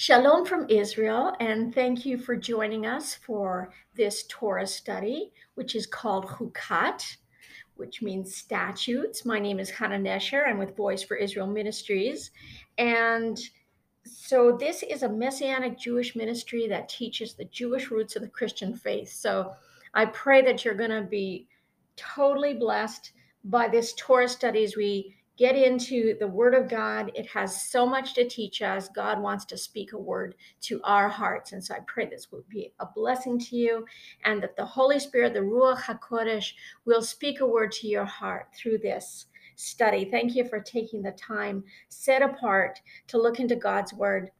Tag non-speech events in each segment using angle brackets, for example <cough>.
Shalom from Israel, and thank you for joining us for this Torah study, which is called Hukat, which means statutes. My name is Hannah Nesher. I'm with Voice for Israel Ministries. And so, this is a messianic Jewish ministry that teaches the Jewish roots of the Christian faith. So, I pray that you're going to be totally blessed by this Torah study as we get into the Word of God. It has so much to teach us. God wants to speak a word to our hearts. And so I pray this will be a blessing to you and that the Holy Spirit, the Ruach HaKodesh, will speak a word to your heart through this study. Thank you for taking the time set apart to look into God's Word.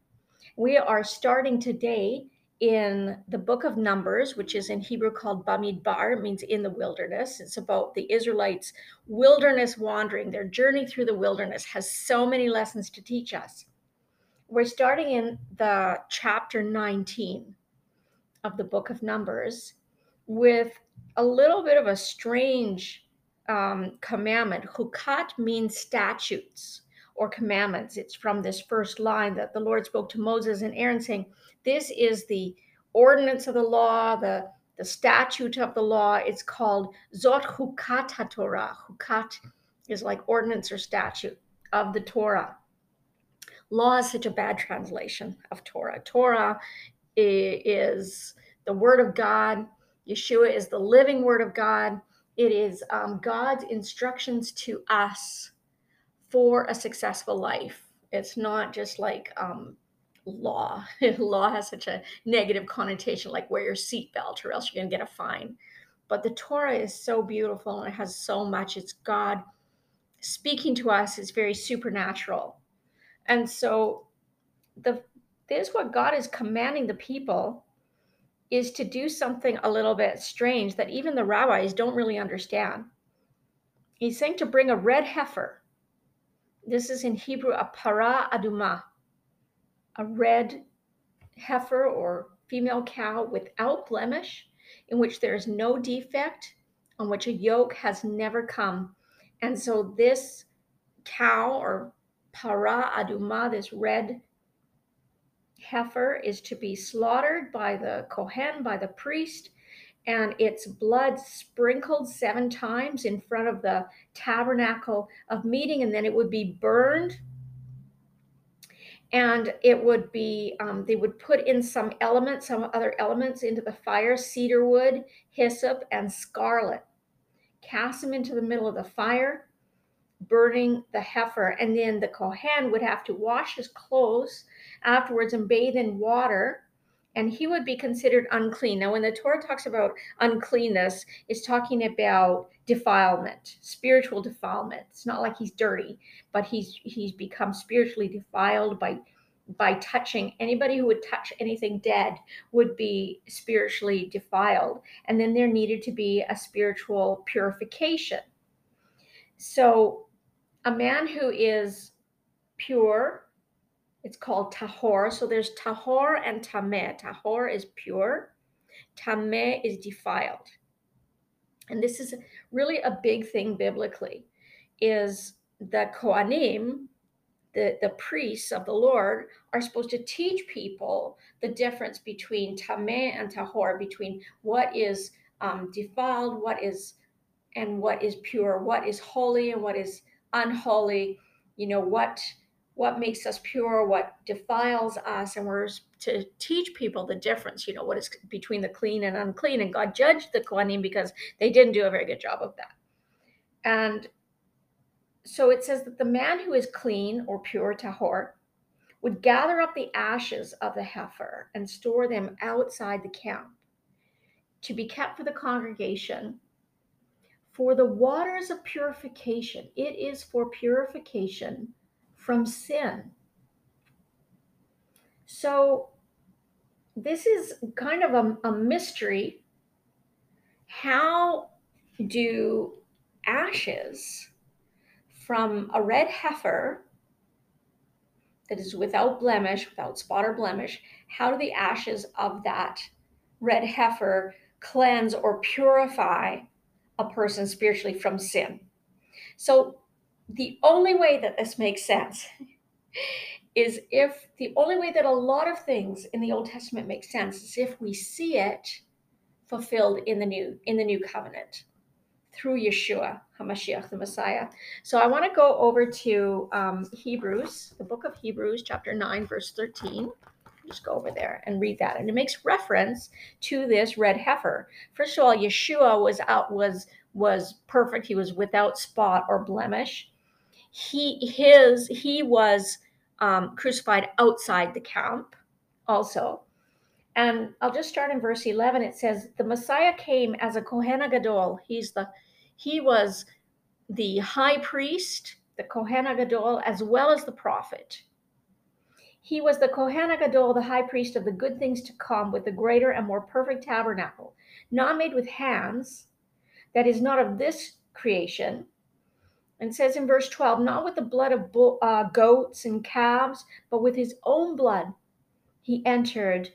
We are starting today in the book of Numbers, which is in Hebrew called Bamidbar, means in the wilderness. It's about the Israelites' wilderness wandering. Their journey through the wilderness has so many lessons to teach us. We're starting in the chapter 19 of the book of Numbers with a little bit of a strange um, commandment. Hukat means statutes or commandments. It's from this first line that the Lord spoke to Moses and Aaron, saying, This is the ordinance of the law, the, the statute of the law. It's called Zot Hukat HaTorah. Hukat is like ordinance or statute of the Torah. Law is such a bad translation of Torah. Torah is the word of God. Yeshua is the living word of God. It is um, God's instructions to us for a successful life. It's not just like um, law. <laughs> law has such a negative connotation, like wear your seatbelt or else you're going to get a fine. But the Torah is so beautiful and it has so much. It's God speaking to us, it's very supernatural. And so the this what God is commanding the people is to do something a little bit strange that even the rabbis don't really understand. He's saying to bring a red heifer this is in Hebrew a para aduma, a red heifer or female cow without blemish, in which there is no defect, on which a yoke has never come. And so this cow or para aduma, this red heifer, is to be slaughtered by the Kohen, by the priest, and its blood sprinkled seven times in front of the tabernacle of meeting, and then it would be burned. And it would be, um, they would put in some elements, some other elements into the fire cedar wood, hyssop, and scarlet. Cast them into the middle of the fire, burning the heifer. And then the Kohen would have to wash his clothes afterwards and bathe in water and he would be considered unclean. Now, when the Torah talks about uncleanness, it's talking about defilement, spiritual defilement. It's not like he's dirty, but he's he's become spiritually defiled by by touching anybody who would touch anything dead would be spiritually defiled and then there needed to be a spiritual purification so a man who is pure it's called tahor. So there's tahor and tameh. Tahor is pure, tameh is defiled. And this is really a big thing biblically, is the Kohanim, the, the priests of the Lord, are supposed to teach people the difference between tameh and tahor, between what is um, defiled, what is and what is pure, what is holy and what is unholy, you know, what what makes us pure, what defiles us, and we're to teach people the difference, you know, what is between the clean and unclean. And God judged the Kohanim because they didn't do a very good job of that. And so it says that the man who is clean or pure, tahor, would gather up the ashes of the heifer and store them outside the camp to be kept for the congregation for the waters of purification. It is for purification from sin. So, this is kind of a, a mystery. How do ashes from a red heifer that is without blemish, without spot or blemish, how do the ashes of that red heifer cleanse or purify a person spiritually from sin? So the only way that this makes sense is if the only way that a lot of things in the Old Testament make sense is if we see it fulfilled in the new in the new covenant through Yeshua Hamashiach, the Messiah. So I want to go over to um, Hebrews, the book of Hebrews, chapter nine, verse thirteen. Just go over there and read that, and it makes reference to this red heifer. First of all, Yeshua was out was was perfect. He was without spot or blemish. He his he was um, crucified outside the camp, also. And I'll just start in verse 11. It says, The Messiah came as a Kohen Gadol. He's the, he was the high priest, the Kohen Gadol, as well as the prophet. He was the Kohen Gadol, the high priest of the good things to come, with the greater and more perfect tabernacle, not made with hands, that is not of this creation. And says in verse 12, not with the blood of bull, uh, goats and calves, but with his own blood, he entered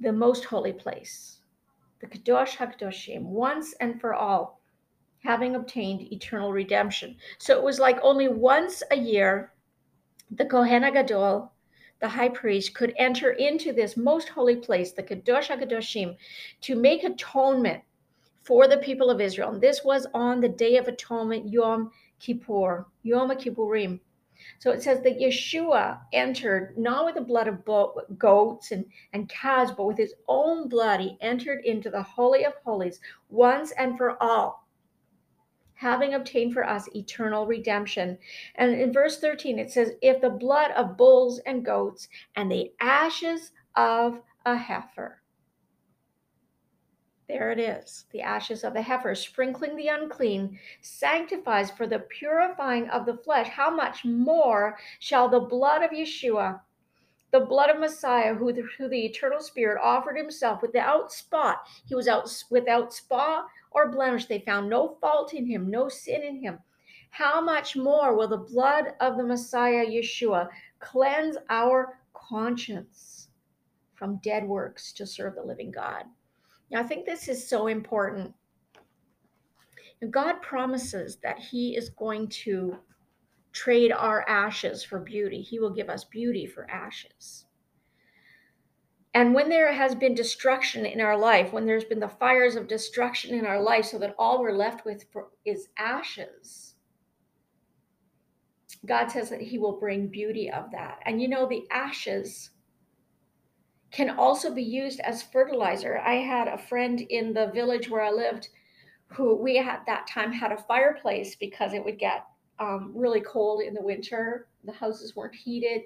the most holy place, the Kadosh HaKadoshim, once and for all, having obtained eternal redemption. So it was like only once a year the Kohen HaGadol, the high priest, could enter into this most holy place, the Kadosh HaKadoshim, to make atonement for the people of Israel. And this was on the Day of Atonement, Yom Kippur, Yom Kippurim. So it says that Yeshua entered not with the blood of goats and, and calves, but with his own blood. He entered into the Holy of Holies once and for all, having obtained for us eternal redemption. And in verse 13, it says, If the blood of bulls and goats and the ashes of a heifer there it is. The ashes of the heifer, sprinkling the unclean, sanctifies for the purifying of the flesh. How much more shall the blood of Yeshua, the blood of Messiah, who through the eternal Spirit offered himself without spot, he was out without spot or blemish. They found no fault in him, no sin in him. How much more will the blood of the Messiah, Yeshua, cleanse our conscience from dead works to serve the living God? I think this is so important. God promises that He is going to trade our ashes for beauty. He will give us beauty for ashes. And when there has been destruction in our life, when there's been the fires of destruction in our life, so that all we're left with is ashes, God says that He will bring beauty of that. And you know, the ashes can also be used as fertilizer. I had a friend in the village where I lived who we at that time had a fireplace because it would get um, really cold in the winter. The houses weren't heated.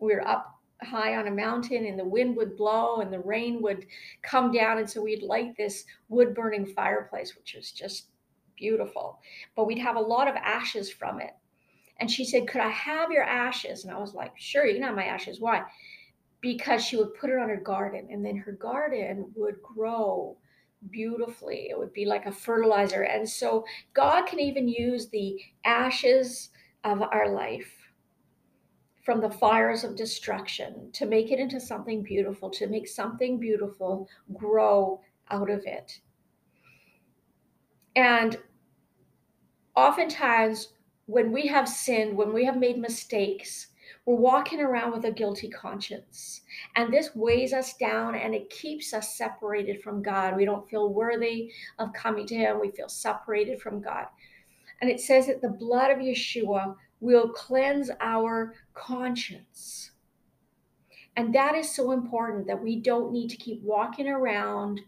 We were up high on a mountain and the wind would blow and the rain would come down. And so we'd light this wood burning fireplace, which was just beautiful. But we'd have a lot of ashes from it. And she said, Could I have your ashes? And I was like, Sure, you can have my ashes. Why? Because she would put it on her garden and then her garden would grow beautifully. It would be like a fertilizer. And so God can even use the ashes of our life from the fires of destruction to make it into something beautiful, to make something beautiful grow out of it. And oftentimes, when we have sinned, when we have made mistakes, we're walking around with a guilty conscience. And this weighs us down and it keeps us separated from God. We don't feel worthy of coming to Him. We feel separated from God. And it says that the blood of Yeshua will cleanse our conscience. And that is so important that we don't need to keep walking around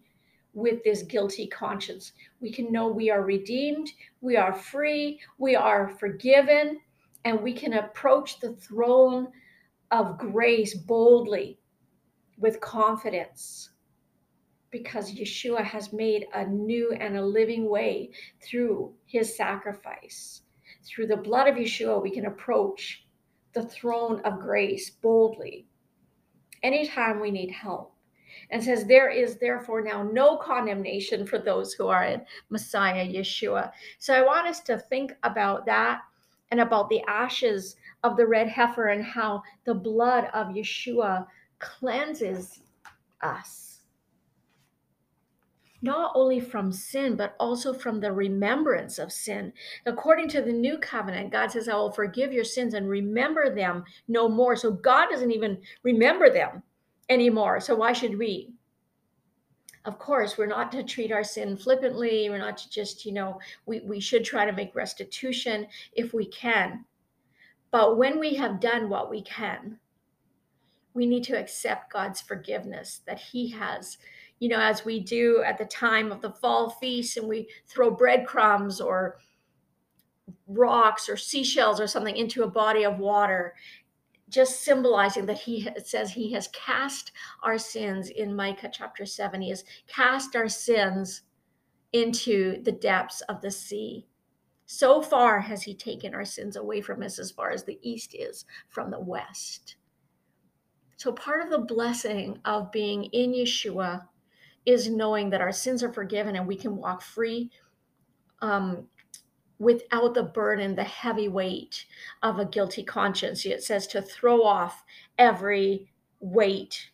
with this guilty conscience. We can know we are redeemed, we are free, we are forgiven, and we can approach the throne of grace boldly with confidence because Yeshua has made a new and a living way through his sacrifice. Through the blood of Yeshua, we can approach the throne of grace boldly anytime we need help. And says, There is therefore now no condemnation for those who are in Messiah Yeshua. So I want us to think about that and about the ashes of the red heifer and how the blood of Yeshua cleanses us. not only from sin, but also from the remembrance of sin. According to the new covenant, God says, I will forgive your sins and remember them no more. So God doesn't even remember them anymore. So why should we? Of course, we're not to treat our sin flippantly. We're not to just, you know, we, we should try to make restitution if we can. But when we have done what we can, we need to accept God's forgiveness that He has you know, as we do at the time of the fall feast and we throw breadcrumbs or rocks or seashells or something into a body of water, just symbolizing that he says he has cast our sins in Micah chapter 7. He has cast our sins into the depths of the sea. So far has he taken our sins away from us as far as the east is from the west. So, part of the blessing of being in Yeshua is knowing that our sins are forgiven and we can walk free um, without the burden, the heavy weight of a guilty conscience. It says to throw off every weight,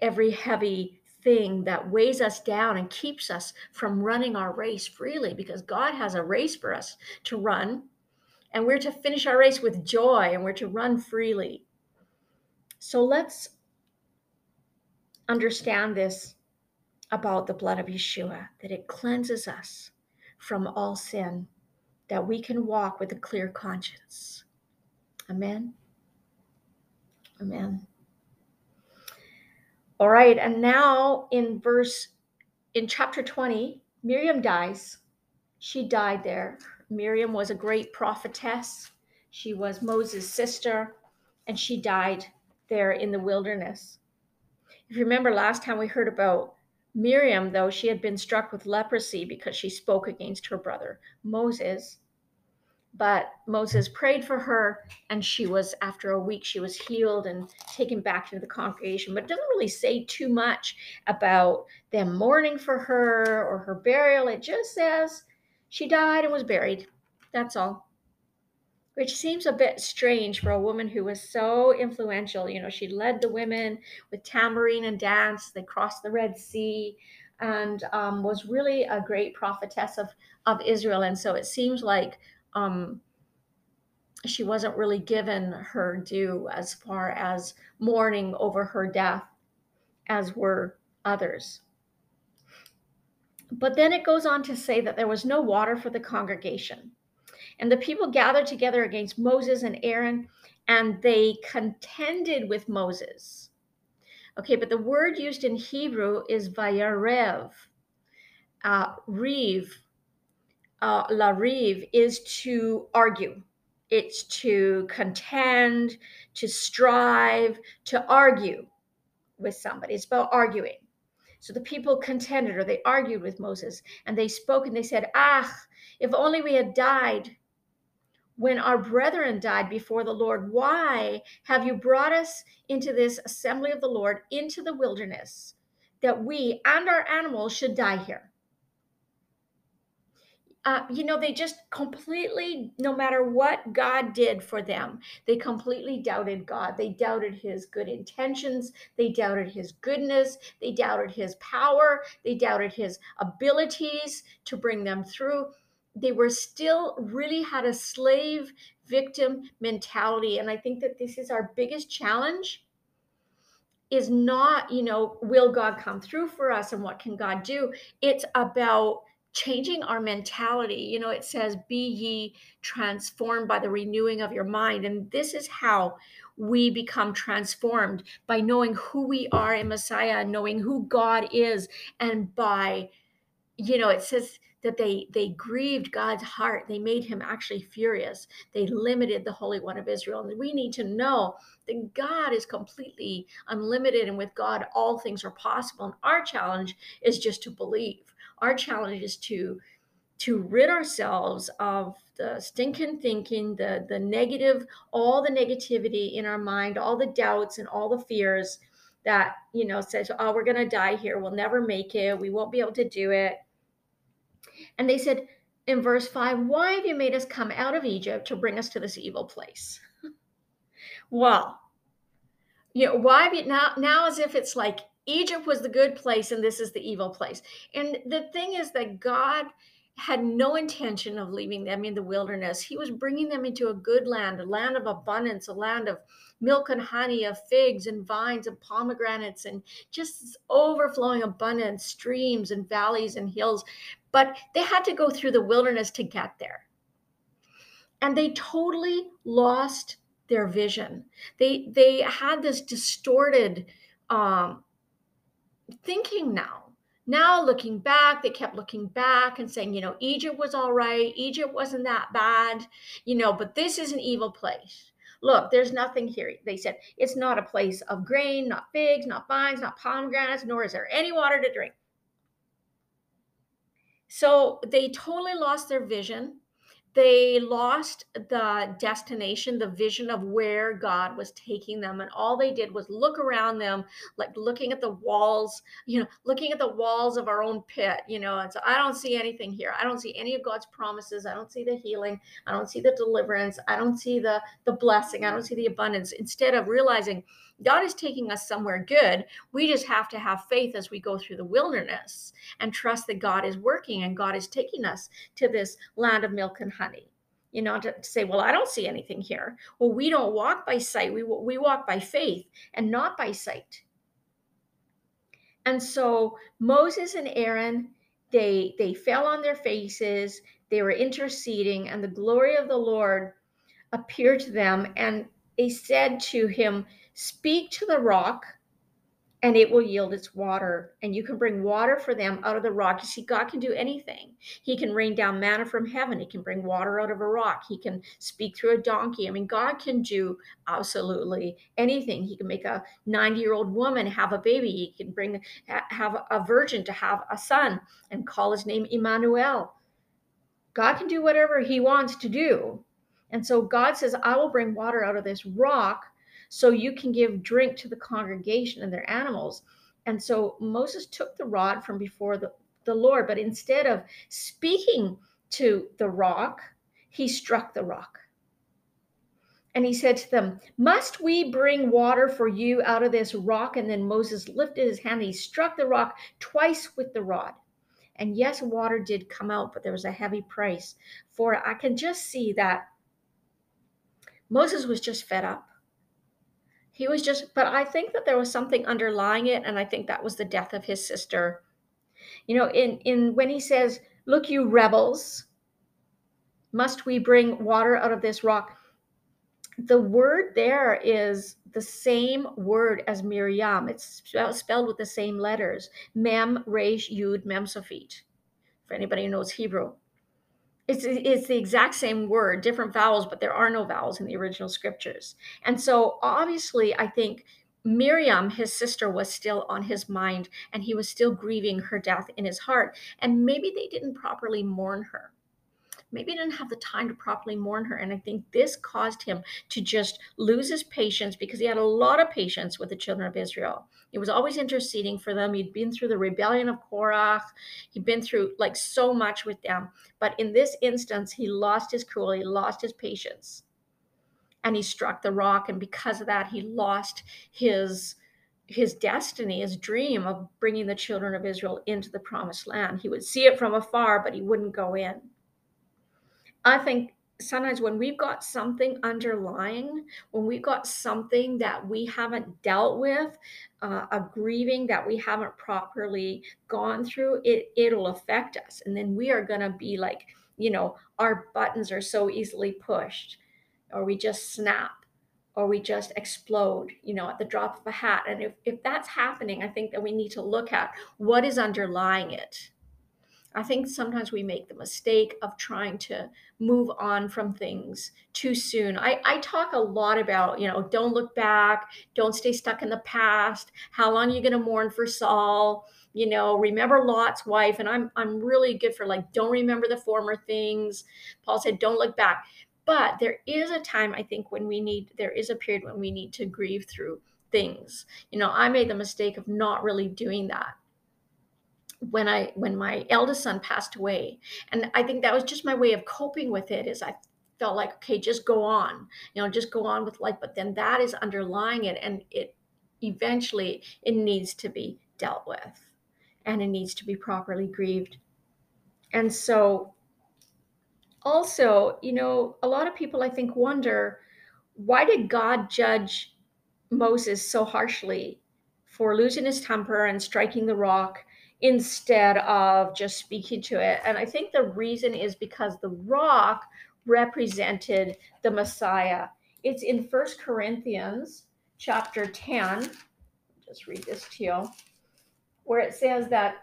every heavy thing that weighs us down and keeps us from running our race freely because God has a race for us to run. And we're to finish our race with joy and we're to run freely. So let's understand this about the blood of Yeshua that it cleanses us from all sin, that we can walk with a clear conscience. Amen. Amen. All right, and now in verse in chapter 20, Miriam dies. She died there. Miriam was a great prophetess. She was Moses' sister, and she died there in the wilderness. If you remember last time we heard about Miriam, though, she had been struck with leprosy because she spoke against her brother Moses. But Moses prayed for her, and she was, after a week, she was healed and taken back into the congregation. But it doesn't really say too much about them mourning for her or her burial. It just says she died and was buried. That's all which seems a bit strange for a woman who was so influential. You know, she led the women with tambourine and dance. They crossed the Red Sea and um, was really a great prophetess of, of Israel. And so it seems like um, she wasn't really given her due as far as mourning over her death as were others. But then it goes on to say that there was no water for the congregation. And the people gathered together against Moses and Aaron, and they contended with Moses. Okay, but the word used in Hebrew is vayarev. Uh, rev, uh, la rev is to argue. It's to contend, to strive, to argue with somebody. It's about arguing. So the people contended or they argued with Moses and they spoke and they said, Ah, if only we had died when our brethren died before the Lord, why have you brought us into this assembly of the Lord, into the wilderness, that we and our animals should die here? Uh, you know, they just completely, no matter what God did for them, they completely doubted God. They doubted his good intentions. They doubted his goodness. They doubted his power. They doubted his abilities to bring them through they were still really had a slave victim mentality and i think that this is our biggest challenge is not you know will god come through for us and what can god do? It's about changing our mentality. You know it says be ye transformed by the renewing of your mind and this is how we become transformed by knowing who we are in messiah knowing who god is and by you know it says that they they grieved God's heart. They made him actually furious. They limited the Holy One of Israel. And we need to know that God is completely unlimited and with God all things are possible. And our challenge is just to believe. Our challenge is to to rid ourselves of the stinking thinking, the the negative, all the negativity in our mind, all the doubts and all the fears that, you know, says, "Oh, we're going to die here. We'll never make it. We won't be able to do it." And they said in verse 5, Why have you made us come out of Egypt to bring us to this evil place? <laughs> well, you know, why have you now now as if it's like Egypt was the good place and this is the evil place. And the thing is that God had no intention of leaving them in the wilderness. He was bringing them into a good land, a land of abundance, a land of milk and honey, of figs and vines and pomegranates, and just overflowing abundance, streams and valleys and hills. But they had to go through the wilderness to get there. And they totally lost their vision. They they had this distorted um, thinking now now looking back they kept looking back and saying you know egypt was all right egypt wasn't that bad you know but this is an evil place look there's nothing here they said it's not a place of grain not figs not vines not pomegranates nor is there any water to drink so they totally lost their vision they lost the destination, the vision of where God was taking them. And all they did was look around them, like looking at the walls, you know, looking at the walls of our own pit, you know. And so I don't see anything here. I don't see any of God's promises. I don't see the healing. I don't see the deliverance. I don't see the, the blessing. I don't see the abundance. Instead of realizing, God is taking us somewhere good. We just have to have faith as we go through the wilderness and trust that God is working and God is taking us to this land of milk and honey. You know, to, say, well, I don't see anything here. Well, we don't walk by sight. We, we walk by faith and not by sight. And so Moses and Aaron, they they fell on their faces. They were interceding, and the glory of the Lord appeared to them. And they said to him, Speak to the rock and it will yield its water. And you can bring water for them out of the rock. You see, God can do anything. He can rain down manna from heaven. He can bring water out of a rock. He can speak through a donkey. I mean, God can do absolutely anything. He can make a 90 year old woman have a baby. He can bring, have a virgin to have a son and call his name Emmanuel. God can do whatever he wants to do. And so God says, I will bring water out of this rock so you can give drink to the congregation and their animals. And so Moses took the rod from before the, the Lord, but instead of speaking to the rock, he struck the rock. And he said to them, Must we bring water for you out of this rock? And then Moses lifted his hand, and he struck the rock twice with the rod. And yes, water did come out, but there was a heavy price for it. I can just see that Moses was just fed up. He was just, but I think that there was something underlying it, and I think that was the death of his sister. You know, in in when he says, "Look, you rebels, must we bring water out of this rock?" The word there is the same word as Miriam. It's spelled with the same letters: Mem, Resh, Yud, Mem, Sofit. If anybody who knows Hebrew it's it's the exact same word different vowels but there are no vowels in the original scriptures. And so obviously i think miriam his sister was still on his mind and he was still grieving her death in his heart and maybe they didn't properly mourn her maybe he didn't have the time to properly mourn her. And I think this caused him to just lose his patience because he had a lot of patience with the children of Israel. He was always interceding for them. He'd been through the rebellion of Korah, he'd been through like so much with them. But in this instance, he lost his cool, he lost his patience. And he struck the rock. And because of that, he lost his his destiny, his dream of bringing the children of Israel into the promised land. He would see it from afar, but he wouldn't go in. I think sometimes when we've got something underlying, when we've got something that we haven't dealt with, uh, a grieving that we haven't properly gone through, it it'll affect us, and then we are to be like, you know, our buttons are so easily pushed, or we just snap. Or we just explode, you know, at the drop of a hat. And if, if that's happening, I think that we need to look at what is underlying it I think sometimes we make the mistake of trying to move on from things too soon. I, I talk a lot about, you know, don't look back, don't stay stuck in the past. How long are you going to mourn for Saul? You know, remember Lot's wife. And I'm I'm really good for like, don't remember the former things. Paul said, don't look back. But there is a time I think when we need, there is a period when we need to grieve through things. You know, I made the mistake of not really doing that when I when my eldest son passed away. And I think that was just my way of coping with it is I felt like okay just go on you know just go on with life but then that is underlying it and it eventually it needs to be dealt with and it needs to be properly grieved. And so, also, you know, a lot of people I think wonder why did God judge Moses so harshly for losing his temper and striking the rock instead of just speaking to it? And I think the reason is because the rock represented the Messiah. It's in First Corinthians chapter 10. Just read this to you where it says that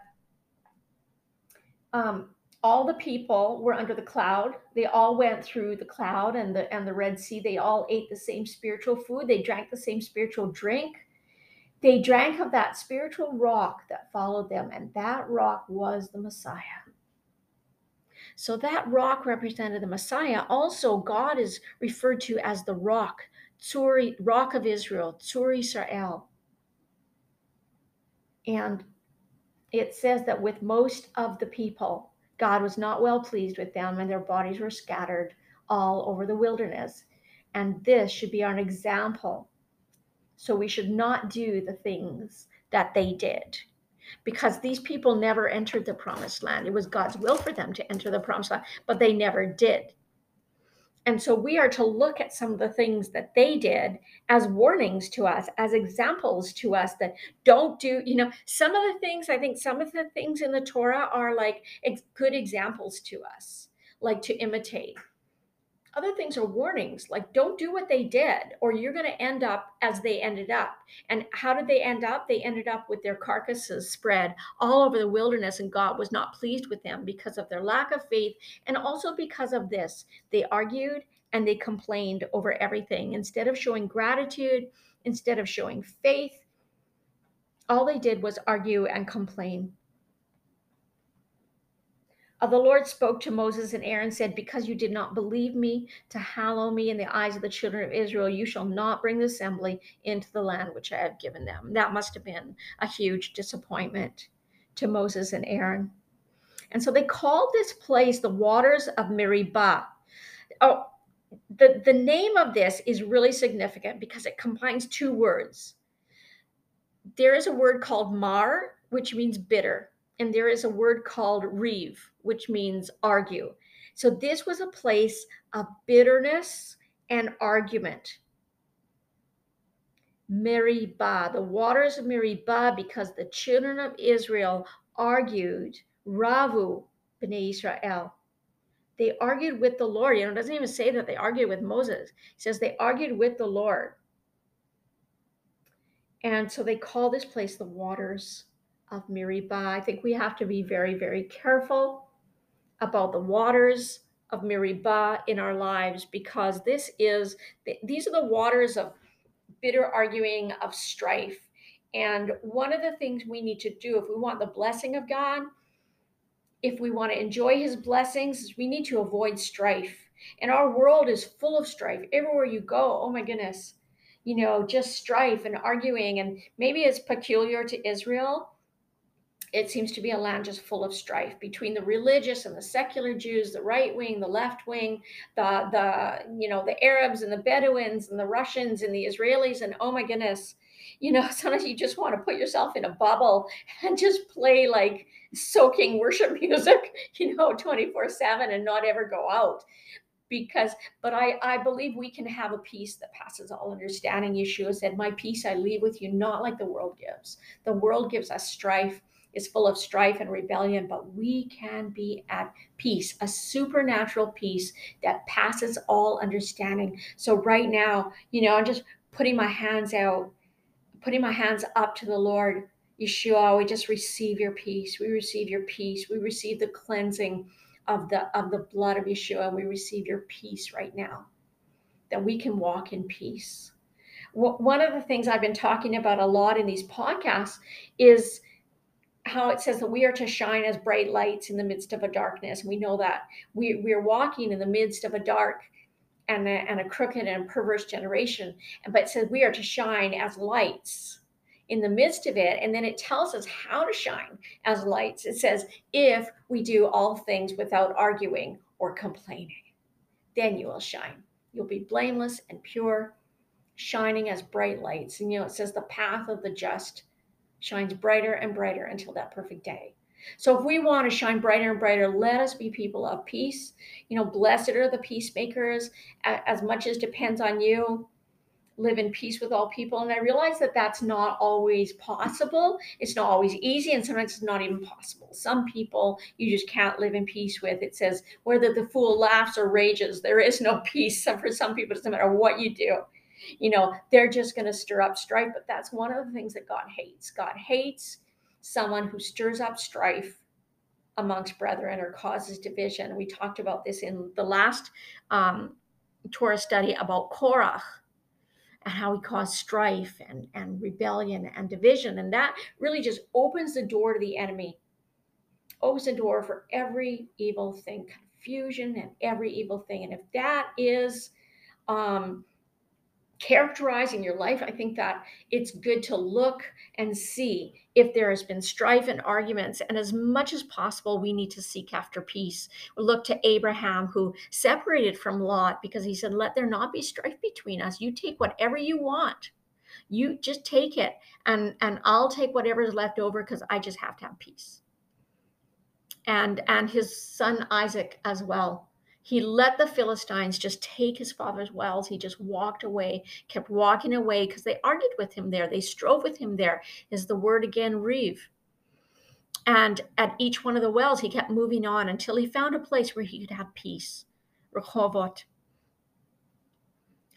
um, all the people were under the cloud. They all went through the cloud and the and the Red Sea. They all ate the same spiritual food. They drank the same spiritual drink. They drank of that spiritual rock that followed them, and that rock was the Messiah. So that rock represented the Messiah. Also, God is referred to as the rock, Tzuri, rock of Israel, Tzur Israel. And it says that with most of the people, God was not well pleased with them, and their bodies were scattered all over the wilderness. And this should be our example. So we should not do the things that they did because these people never entered the promised land. It was God's will for them to enter the promised land, but they never did. And so we are to look at some of the things that they did as warnings to us, as examples to us that don't do, you know, some of the things, I think some of the things in the Torah are like ex- good examples to us, like to imitate. Other things are warnings, like don't do what they did, or you're going to end up as they ended up. And how did they end up? They ended up with their carcasses spread all over the wilderness, and God was not pleased with them because of their lack of faith and also because of this. They argued and they complained over everything. Instead of showing gratitude, instead of showing faith, all they did was argue and complain. Uh, the Lord spoke to Moses and Aaron, said, Because you did not believe me to hallow me in the eyes of the children of Israel, you shall not bring the assembly into the land which I have given them. That must have been a huge disappointment to Moses and Aaron. And so they called this place the waters of Meribah. Oh, the, the name of this is really significant because it combines two words. There is a word called mar, which means bitter and there is a word called reeve, which means argue. So this was a place of bitterness and argument. Meribah, the waters of Meribah, because the children of Israel argued, Ravu, Bnei Israel. They argued with the Lord. You know, it doesn't even say that they argued with Moses. It says they argued with the Lord. And so they call this place the waters of Meribah. I think we have to be very, very careful about the waters of Meribah in our lives because this is these are the waters of bitter arguing of strife. And one of the things we need to do if we want the blessing of God, if we want to enjoy his blessings, is we need to avoid strife. And our world is full of strife. Everywhere you go, oh my goodness, you know, just strife and arguing. And maybe it's peculiar to Israel, it seems to be a land just full of strife between the religious and the secular Jews, the right wing, the left wing, the the you know the Arabs and the Bedouins and the Russians and the Israelis. And oh my goodness, you know <laughs> sometimes you just want to put yourself in a bubble and just play like soaking worship <laughs> music, you know, twenty four seven and not ever go out. Because but I, I believe we can have a peace that passes all understanding. Yeshua said my peace i leave with you not like the world gives. The world gives us strife is full of strife and rebellion, but we can be at peace, a supernatural peace that passes all understanding. So, right now, you know, I'm just putting my hands out, putting my hands up to the Lord. Yeshua, we just receive your peace. We receive your peace. We receive the cleansing of the of the blood of Yeshua. We receive your peace right now. That we can walk in peace. One of the things I've been talking about a lot in these podcasts is how it says that we are to shine as bright lights in the midst of a darkness. We know that we, we're walking in the midst of a dark and a, and a crooked and perverse generation. But it says we are to shine as lights in the midst of it. And then it tells us how to shine as lights. It says, if we do all things without arguing or complaining, then you will shine. You'll be blameless and pure shining as bright lights. And you know, it says the path of the just shines brighter and brighter until that perfect day. So if we want to shine brighter and brighter, let us be people of peace. You know, blessed are the peacemakers. As much as depends on you, live in peace with all people. And I realize that that's not always possible. It's not always easy, and sometimes it's not even possible. Some people you just can't live in peace with. It says, whether the fool laughs or rages, there is no <laughs> peace. And for some people, it doesn't matter what you do. You know, they're just going to stir up strife. But that's one of the things that God hates. God hates someone who stirs up strife amongst brethren or causes division. We talked about this in the last um, Torah study about Korach and how he caused strife and, and rebellion and division. And that really just opens the door to the enemy, opens the door for every evil thing, confusion and every evil thing. And if that is um, characterizing your life, I think that it's good to look and see if there has been strife and arguments. And as much as possible, we need to seek after peace. We look to Abraham, who separated from Lot because he said, Let there not be strife between us. You take whatever you want. You just take it, and, and I'll take whatever is left over because I just have to have peace. And and his son Isaac as well he let the Philistines just take his father's wells. He just walked away, kept walking away because they argued with him there. They strove with him there, is the word again, Reeve. And at each one of the wells, he kept moving on until he found a place where he could have peace. Rehovot,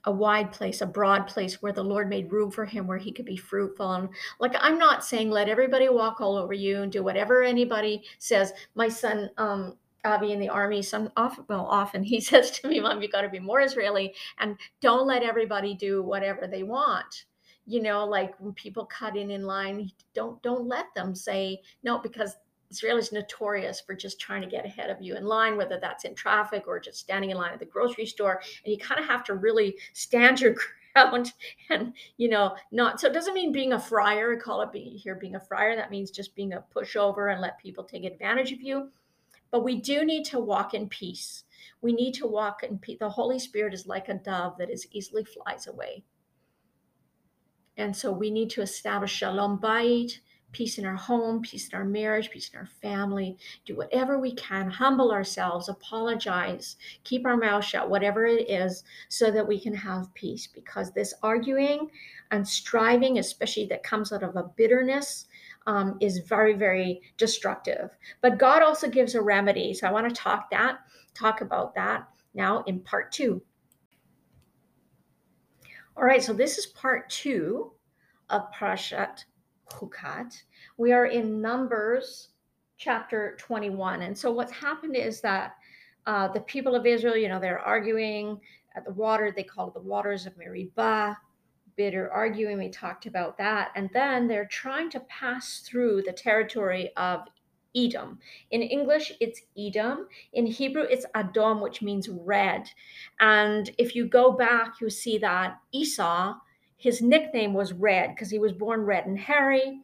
a wide place, a broad place where the Lord made room for him where he could be fruitful. And like, I'm not saying let everybody walk all over you and do whatever anybody says. My son, um, Avi in the army, some often, well, often he <laughs> says to me, Mom, you got to be more Israeli and don't let everybody do whatever they want. You know, like when people cut in in line, don't don't let them say no because Israel is notorious for just trying to get ahead of you in line, whether that's in traffic or just standing in line at the grocery store. And you kind of have to really stand your <laughs> ground and, you know, not so it doesn't mean being a friar. I call it be, here being a friar. That means just being a pushover and let people take advantage of you. But we do need to walk in peace. We need to walk in peace. The Holy Spirit is like a dove that is easily flies away. And so we need to establish shalom bayit, peace in our home, peace in our marriage, peace in our family. Do whatever we can, humble ourselves, apologize, keep our mouth shut, whatever it is, so that we can have peace. Because this arguing and striving, especially that comes out of a bitterness, um, is very, very destructive. But God also gives a remedy. So I want to talk that, talk about that now in part two. All right, so this is part two of Parashat Hukat. We are in Numbers chapter 21. And so what's happened is that uh, the people of Israel, you know, they're arguing at the water. They call it the waters of Meribah bitter arguing. We talked about that. And then they're trying to pass through the territory of Edom. In English, it's Edom. In Hebrew, it's Adom, which means red. And if you go back, you see that Esau, his nickname was Red because he was born red and hairy,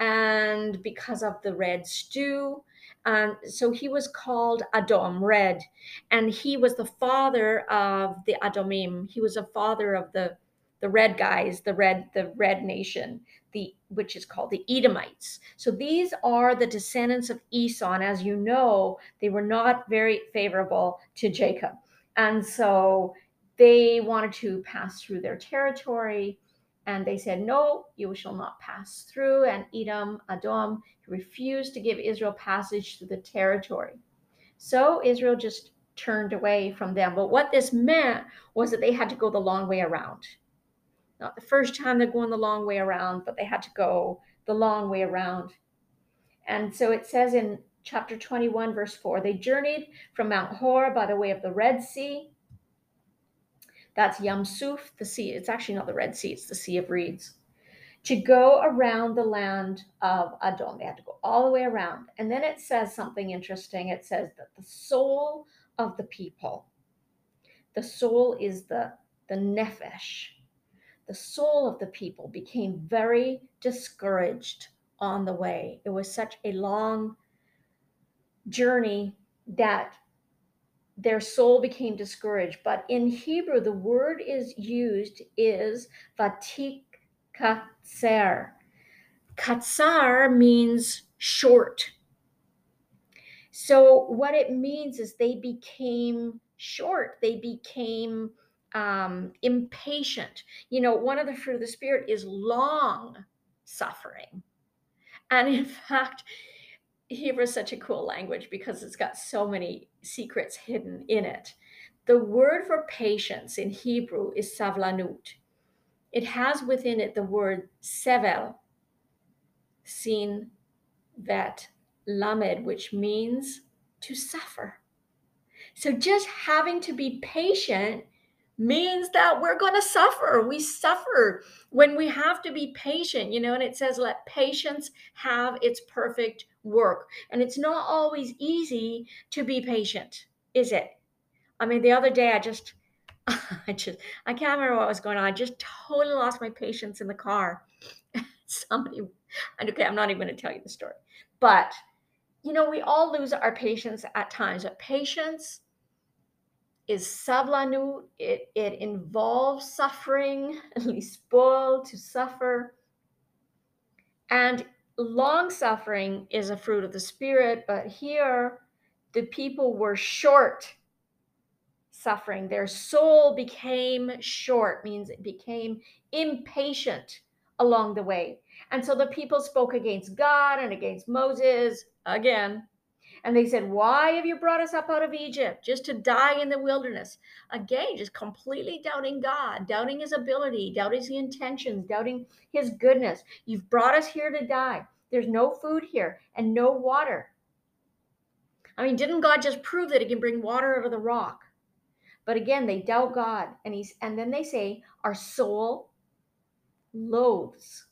and because of the red stew. And so he was called Adom, red. And he was the father of the Adomim. He was a father of the the red guys, the red, the red nation, the which is called the Edomites. So these are the descendants of Esau, and as you know, they were not very favorable to Jacob, and so they wanted to pass through their territory. And they said, No, you shall not pass through. And Edom, Adom, refused to give Israel passage through the territory. So Israel just turned away from them. But what this meant was that they had to go the long way around. Not the first time they're going the long way around, but they had to go the long way around. And so it says in chapter 21, verse 4 they journeyed from Mount Hor by the way of the Red Sea. That's Yam Suf, the sea. It's actually not the Red Sea, it's the Sea of Reeds. To go around the land of Adom. They had to go all the way around. And then it says something interesting. It says that the soul of the people, the soul is the, the nephesh, the soul of the people became very discouraged on the way. It was such a long journey that their soul became discouraged. But in Hebrew, the word is used is vatik katser. Katsar means short. So what it means is they became short. They became um, impatient. You know, one of the fruit of the spirit is long suffering. And in <laughs> fact, Hebrew is such a cool language because it's got so many secrets hidden in it. The word for patience in Hebrew is savlanut. It has within it the word sevel, sin vet lamed, which means to suffer. So just having to be patient means that we're going to suffer. We suffer when we have to be patient, you know, and it says, let patience have its perfect work. And it's not always easy to be patient, is it? I mean, the other day I just, <laughs> I just, I can't remember what was going on. I just totally lost my patience in the car. <laughs> Somebody, and okay, I'm not even going to tell you the story, but you know, we all lose our patience at times, but patience is savlanut. It, it involves suffering, <laughs> spoil to suffer. And long suffering is a fruit of the spirit, but here the people were short suffering. Their soul became short, means it became impatient along the way. And so the people spoke against God and against Moses again. And they said, Why have you brought us up out of Egypt just to die in the wilderness? Again, just completely doubting God, doubting his ability, doubting his intentions, doubting his goodness. You've brought us here to die. There's no food here and no water. I mean, didn't God just prove that he can bring water out of the rock? But again, they doubt God. And he's and then they say, Our soul loathes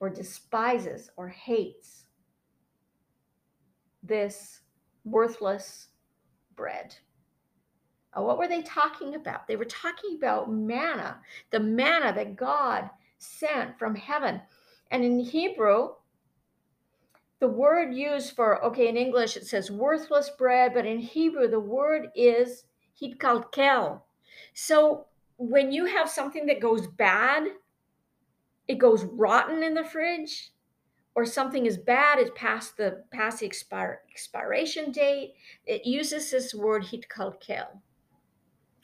or despises or hates this worthless bread. Uh, what were they talking about? They were talking about manna, the manna that God sent from heaven. And in Hebrew, the word used for, okay, in English it says worthless bread, but in Hebrew the word is hitkalkel. So when you have something that goes bad, it goes rotten in the fridge, or something is bad, is past the past the expire, expiration date, it uses this word hitkalkel.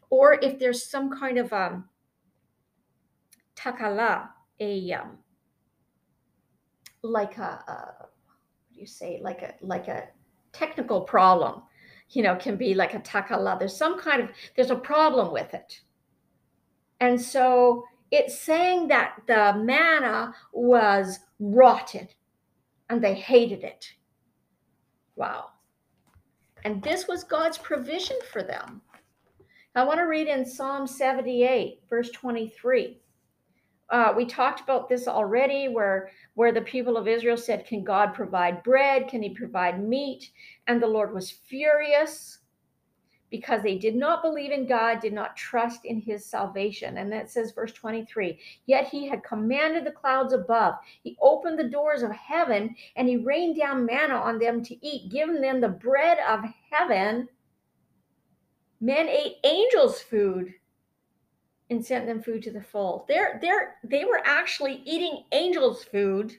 Or if there's some kind of um, takala, a um, like a, a what do you say, like a like a technical problem, you know, can be like a takala. There's some kind of there's a problem with it, and so it's saying that the manna was rotten and they hated it. Wow. And this was God's provision for them. I want to read in Psalm 78, verse 23. Uh, we talked about this already, where where the people of Israel said, "Can God provide bread? Can He provide meat?" And the Lord was furious because they did not believe in God, did not trust in his salvation. And that says, verse 23 Yet he had commanded the clouds above, he opened the doors of heaven, and he rained down manna on them to eat, giving them the bread of heaven. Men ate angels' food and sent them food to the full. They're, they're, they were actually eating angels' food.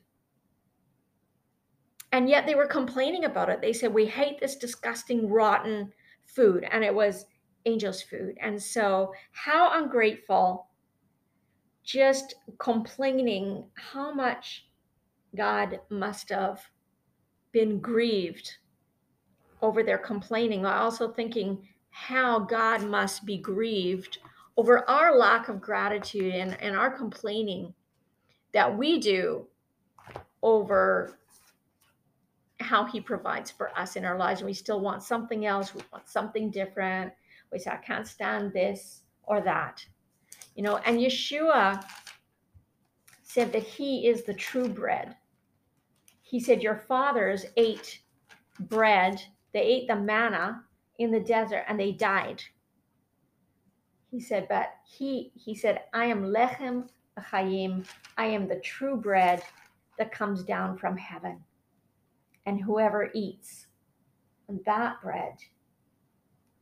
And yet they were complaining about it. They said, We hate this disgusting, rotten, food and it was angel's food. And so, how ungrateful, just complaining how much God must have been grieved over their complaining. I also, thinking how God must be grieved over our lack of gratitude and, and our complaining that we do over how he provides for us in our lives. And we still want something else. We want something different. We say i can't stand this or that. You know and yeshua said that he is the true bread. He said your fathers ate bread. They ate the manna in the desert and they died. He said but he he said i am lechem chayim i am the true bread that comes down from heaven and whoever eats that bread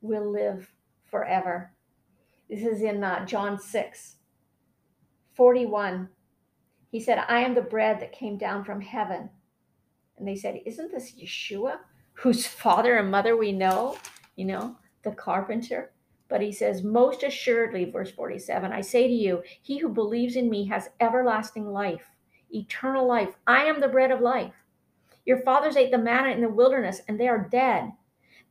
will live forever. This is in uh, John 6 41. He said, I am the bread that came down from heaven. And they said, Isn't this Yeshua, whose father and mother we know? You know, the carpenter. But he says, Most assuredly, verse 47, I say to you, he who believes in me has everlasting life, eternal life. I am the bread of life. Your fathers ate the manna in the wilderness, and they are dead.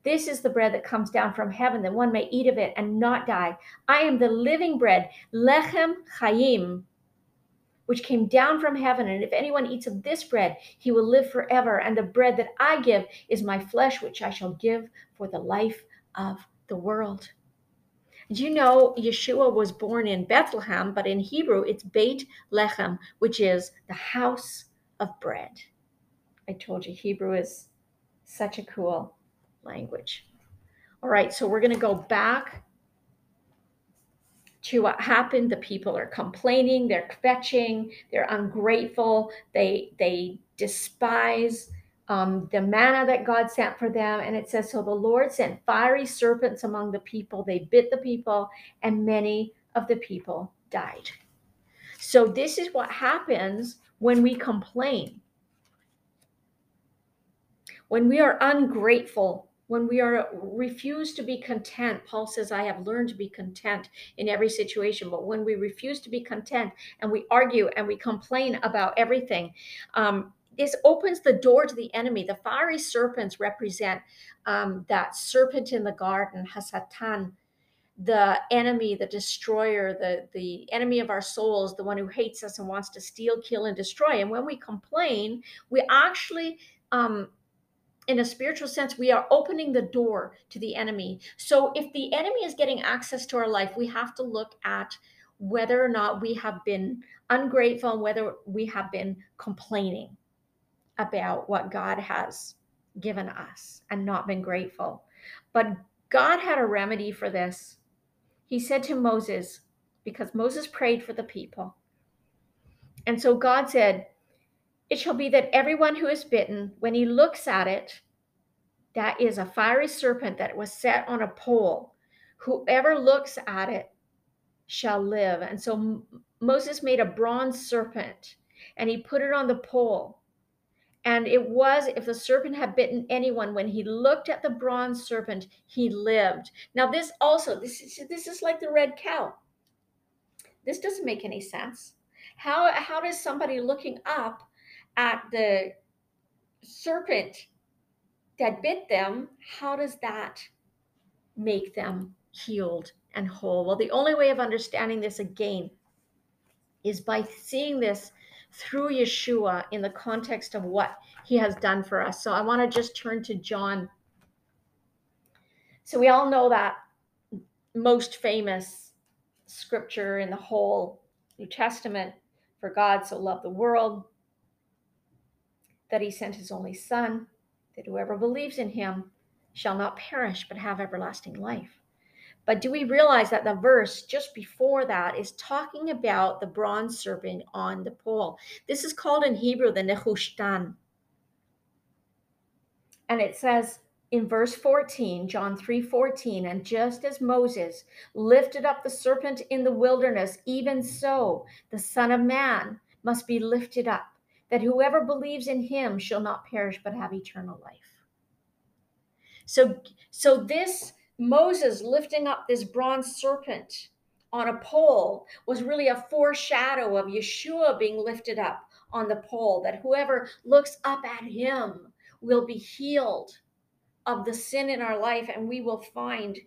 This is the bread that comes down from heaven, that one may eat of it and not die. I am the living bread, lechem chayim, which came down from heaven. And if anyone eats of this bread, he will live forever. And the bread that I give is my flesh, which I shall give for the life of the world. Do you know Yeshua was born in Bethlehem, but in Hebrew it's Beit Lechem, which is the house of bread. I told you Hebrew is such a cool language. All right, so we're going to go back to what happened. The people are complaining, they're kvetching, they're ungrateful, they they despise um, the manna that God sent for them. And it says, So the Lord sent fiery serpents among the people. They bit the people, and many of the people died. So this is what happens when we complain. When we are ungrateful when we are refuse to be content paul says i have learned to be content in every situation. But when we refuse to be content and we argue and we complain about everything um, this opens the door to the enemy. The fiery serpents represent um, that serpent in the garden hasatan the enemy the destroyer the the enemy of our souls the one who hates us and wants to steal kill and destroy. And when we complain we actually um, in a spiritual sense, we are opening the door to the enemy. So if the enemy is getting access to our life, we have to look at whether or not we have been ungrateful and whether we have been complaining about what God has given us and not been grateful. But God had a remedy for this. He said to Moses, because Moses prayed for the people. And so God said, it shall be that everyone who is bitten, when he looks at it, that is a fiery serpent that was set on a pole. Whoever looks at it shall live. And so Moses made a bronze serpent and he put it on the pole. And it was, if the serpent had bitten anyone, when he looked at the bronze serpent, he lived. Now, this also, this is this is like the red cow. This doesn't make any sense. How how does somebody looking up at the serpent that bit them, how does that make them healed and whole? Well, the only way of understanding this again is by seeing this through Yeshua in the context of what he has done for us. So I want to just turn to John. So we all know that most famous scripture in the whole New Testament for God so loved the world that he sent his only son, that whoever believes in him shall not perish but have everlasting life. But do we realize that the verse just before that is talking about the bronze serpent on the pole? This is called in Hebrew the Nehushtan. And it says in verse 14, John 3 14, and just as Moses lifted up the serpent in the wilderness, even so the Son of Man must be lifted up that whoever believes in him shall not perish but have eternal life. So, so this Moses lifting up this bronze serpent on a pole was really a foreshadow of Yeshua being lifted up on the pole, that whoever looks up at him will be healed of the sin in our life and we will find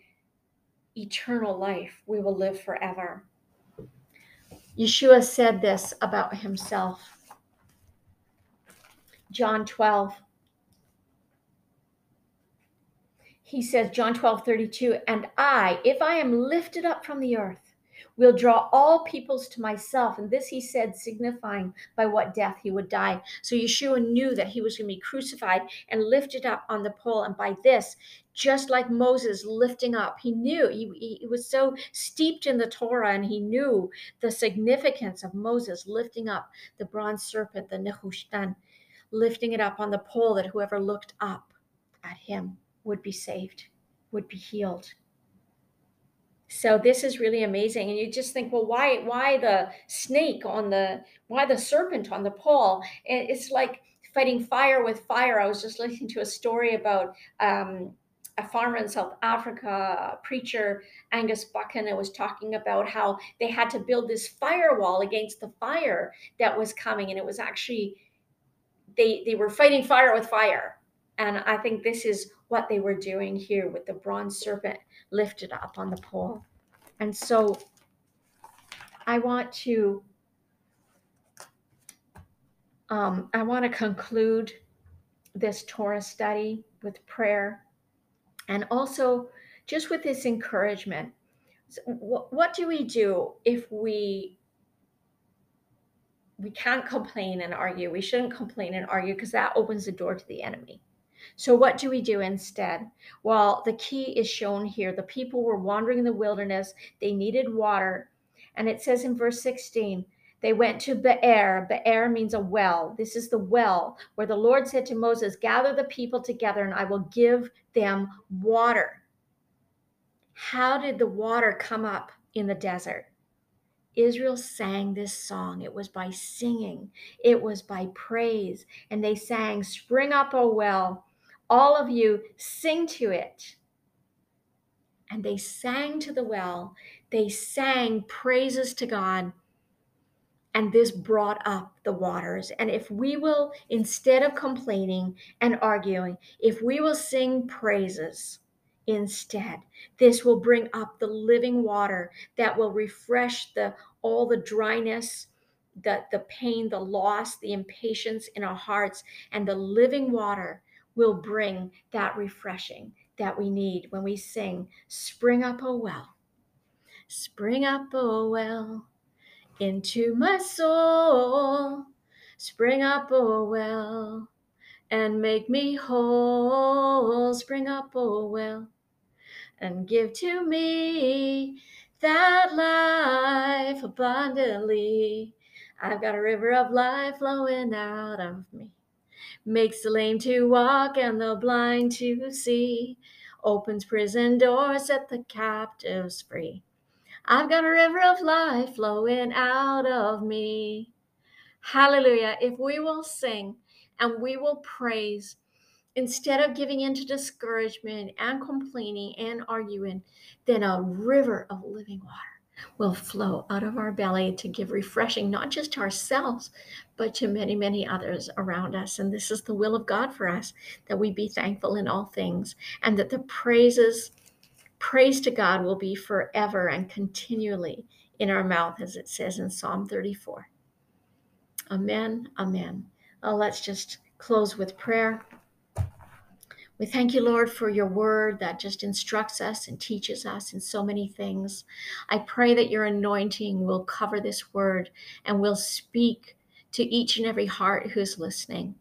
eternal life. We will live forever. Yeshua said this about himself. John 12. He says, John 12, 32, and I, if I am lifted up from the earth, will draw all peoples to myself. And this he said, signifying by what death he would die. So Yeshua knew that he was going to be crucified and lifted up on the pole. And by this, just like Moses lifting up, he knew he, he was so steeped in the Torah and he knew the significance of Moses lifting up the bronze serpent, the Nehushtan lifting it up on the pole that whoever looked up at him would be saved. would be healed. So this is really amazing. And you just think, well, why why the snake on the why the serpent on the pole? It's like fighting fire with fire. I was just listening to a story about um, a farmer in South Africa, preacher, Angus Buchan, was talking about how they had to build this firewall against the fire that was coming. And it was actually, they, they were fighting fire with fire. And I think this is what they were doing here with the bronze serpent lifted up on the pole. And so I want to um, I want to conclude this Torah study with prayer and also just with this encouragement. So what, what do we do if we we can't complain and argue? We shouldn't complain and argue because that opens the door to the enemy. So, what do we do instead? Well, the key is shown here. The people were wandering in the wilderness, they needed water. And it says in verse 16, they went to Be'er. Be'er means a well. This is the well where the Lord said to Moses, Gather the people together and I will give them water. How did the water come up in the desert? Israel sang this song. It was by singing, it was by praise. And they sang, Spring up, O well. All of you sing to it. And they sang to the well. They sang praises to God and this brought up the waters. And if we will, instead of complaining and arguing, if we will sing praises instead, this will bring up the living water that will refresh the all the dryness, the, the pain, the loss, the impatience in our hearts, and the living water will bring that refreshing that we need when we sing, Spring up, oh well. Spring up, oh well into my soul. Spring up, oh well, and make me whole. Spring up, oh well, and give to me that life abundantly. I've got a river of life flowing out of me. Makes the lame to walk and the blind to see. Opens prison doors, set the captives free. I've got a river of life flowing out of me. Hallelujah. If we will sing and we will praise, instead of giving in to discouragement and complaining and arguing, then a river of living water will flow out of our belly to give refreshing, not just to ourselves, but to many, many others around us. And this is the will of God for us that we be thankful in all things and that the praises Praise to God will be forever and continually in our mouth, as it says in Psalm 34. Amen. Amen. Let's just close with prayer. We thank you, Lord, for your word that just instructs us and teaches us in so many things. I pray that your anointing will cover this word and will speak to each and every heart who's listening.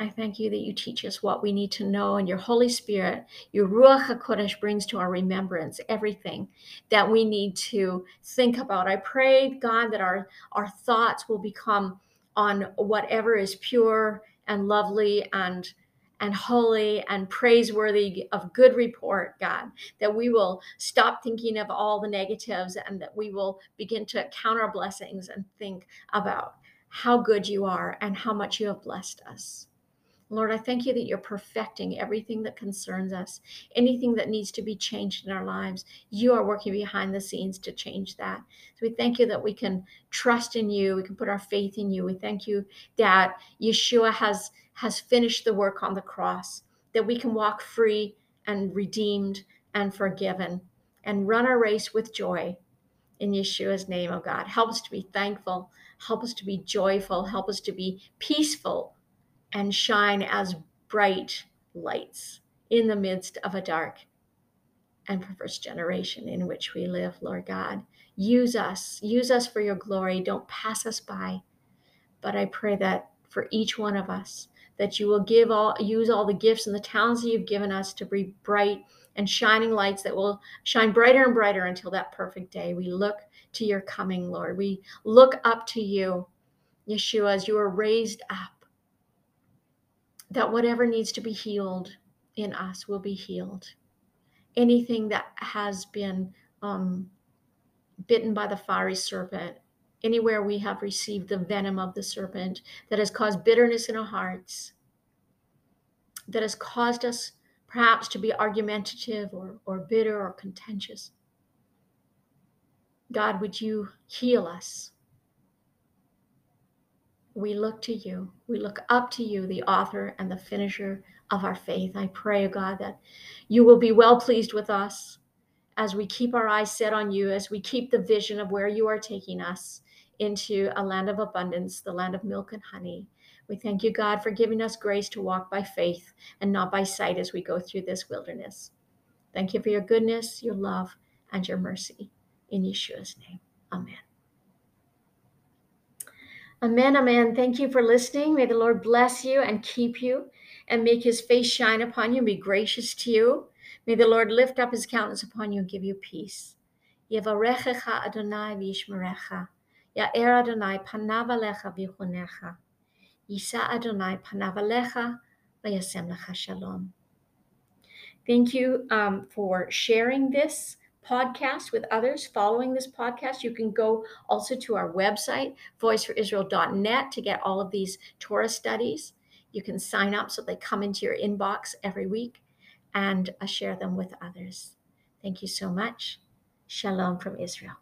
I thank you that you teach us what we need to know, and your Holy Spirit, your Ruach HaKodesh, brings to our remembrance everything that we need to think about. I pray, God, that our, our thoughts will become on whatever is pure and lovely and and holy and praiseworthy of good report, God, that we will stop thinking of all the negatives and that we will begin to count our blessings and think about how good you are and how much you have blessed us. Lord, I thank you that you're perfecting everything that concerns us, anything that needs to be changed in our lives. You are working behind the scenes to change that. So we thank you that we can trust in you. We can put our faith in you. We thank you that Yeshua has has finished the work on the cross, that we can walk free and redeemed and forgiven and run our race with joy. In Yeshua's name, oh God, help us to be thankful, help us to be joyful, help us to be peaceful and shine as bright lights in the midst of a dark and perverse generation in which we live, Lord God. Use us, use us for your glory. Don't pass us by. But I pray that for each one of us, that you will give all use all the gifts and the talents that you've given us to be bright and shining lights that will shine brighter and brighter until that perfect day. We look to your coming, Lord. We look up to you, Yeshua, as you are raised up that whatever needs to be healed in us will be healed. anything that has been um, bitten by the fiery serpent, anywhere we have received the venom of the serpent that has caused bitterness in our hearts, that has caused us perhaps to be argumentative or, or bitter or contentious. God, would you heal us? We look to you. We look up to you, the author and the finisher of our faith. I pray, God, that you will be well pleased with us as we keep our eyes set on you, as we keep the vision of where you are taking us into a land of abundance, the land of milk and honey. We thank you, God, for giving us grace to walk by faith and not by sight as we go through this wilderness. Thank you for your goodness, your love, and your mercy. In Yeshua's name, amen. Amen, amen. Thank you for listening. May the Lord bless you and keep you and make his face shine upon you and be gracious to you. May the Lord lift up his countenance upon you and give you peace. Yevarechecha Adonai v'yishmerecha. Alecha v'yichunecha. Yisa Adonai panav alecha v'yasem lecha shalom. Thank you um, for sharing this podcast with others following this podcast. You can go also to our website, voiceforisrael.net, to get all of these Torah studies. You can sign up so they come into your inbox every week and uh, share them with others. Thank you so much. Shalom from Israel.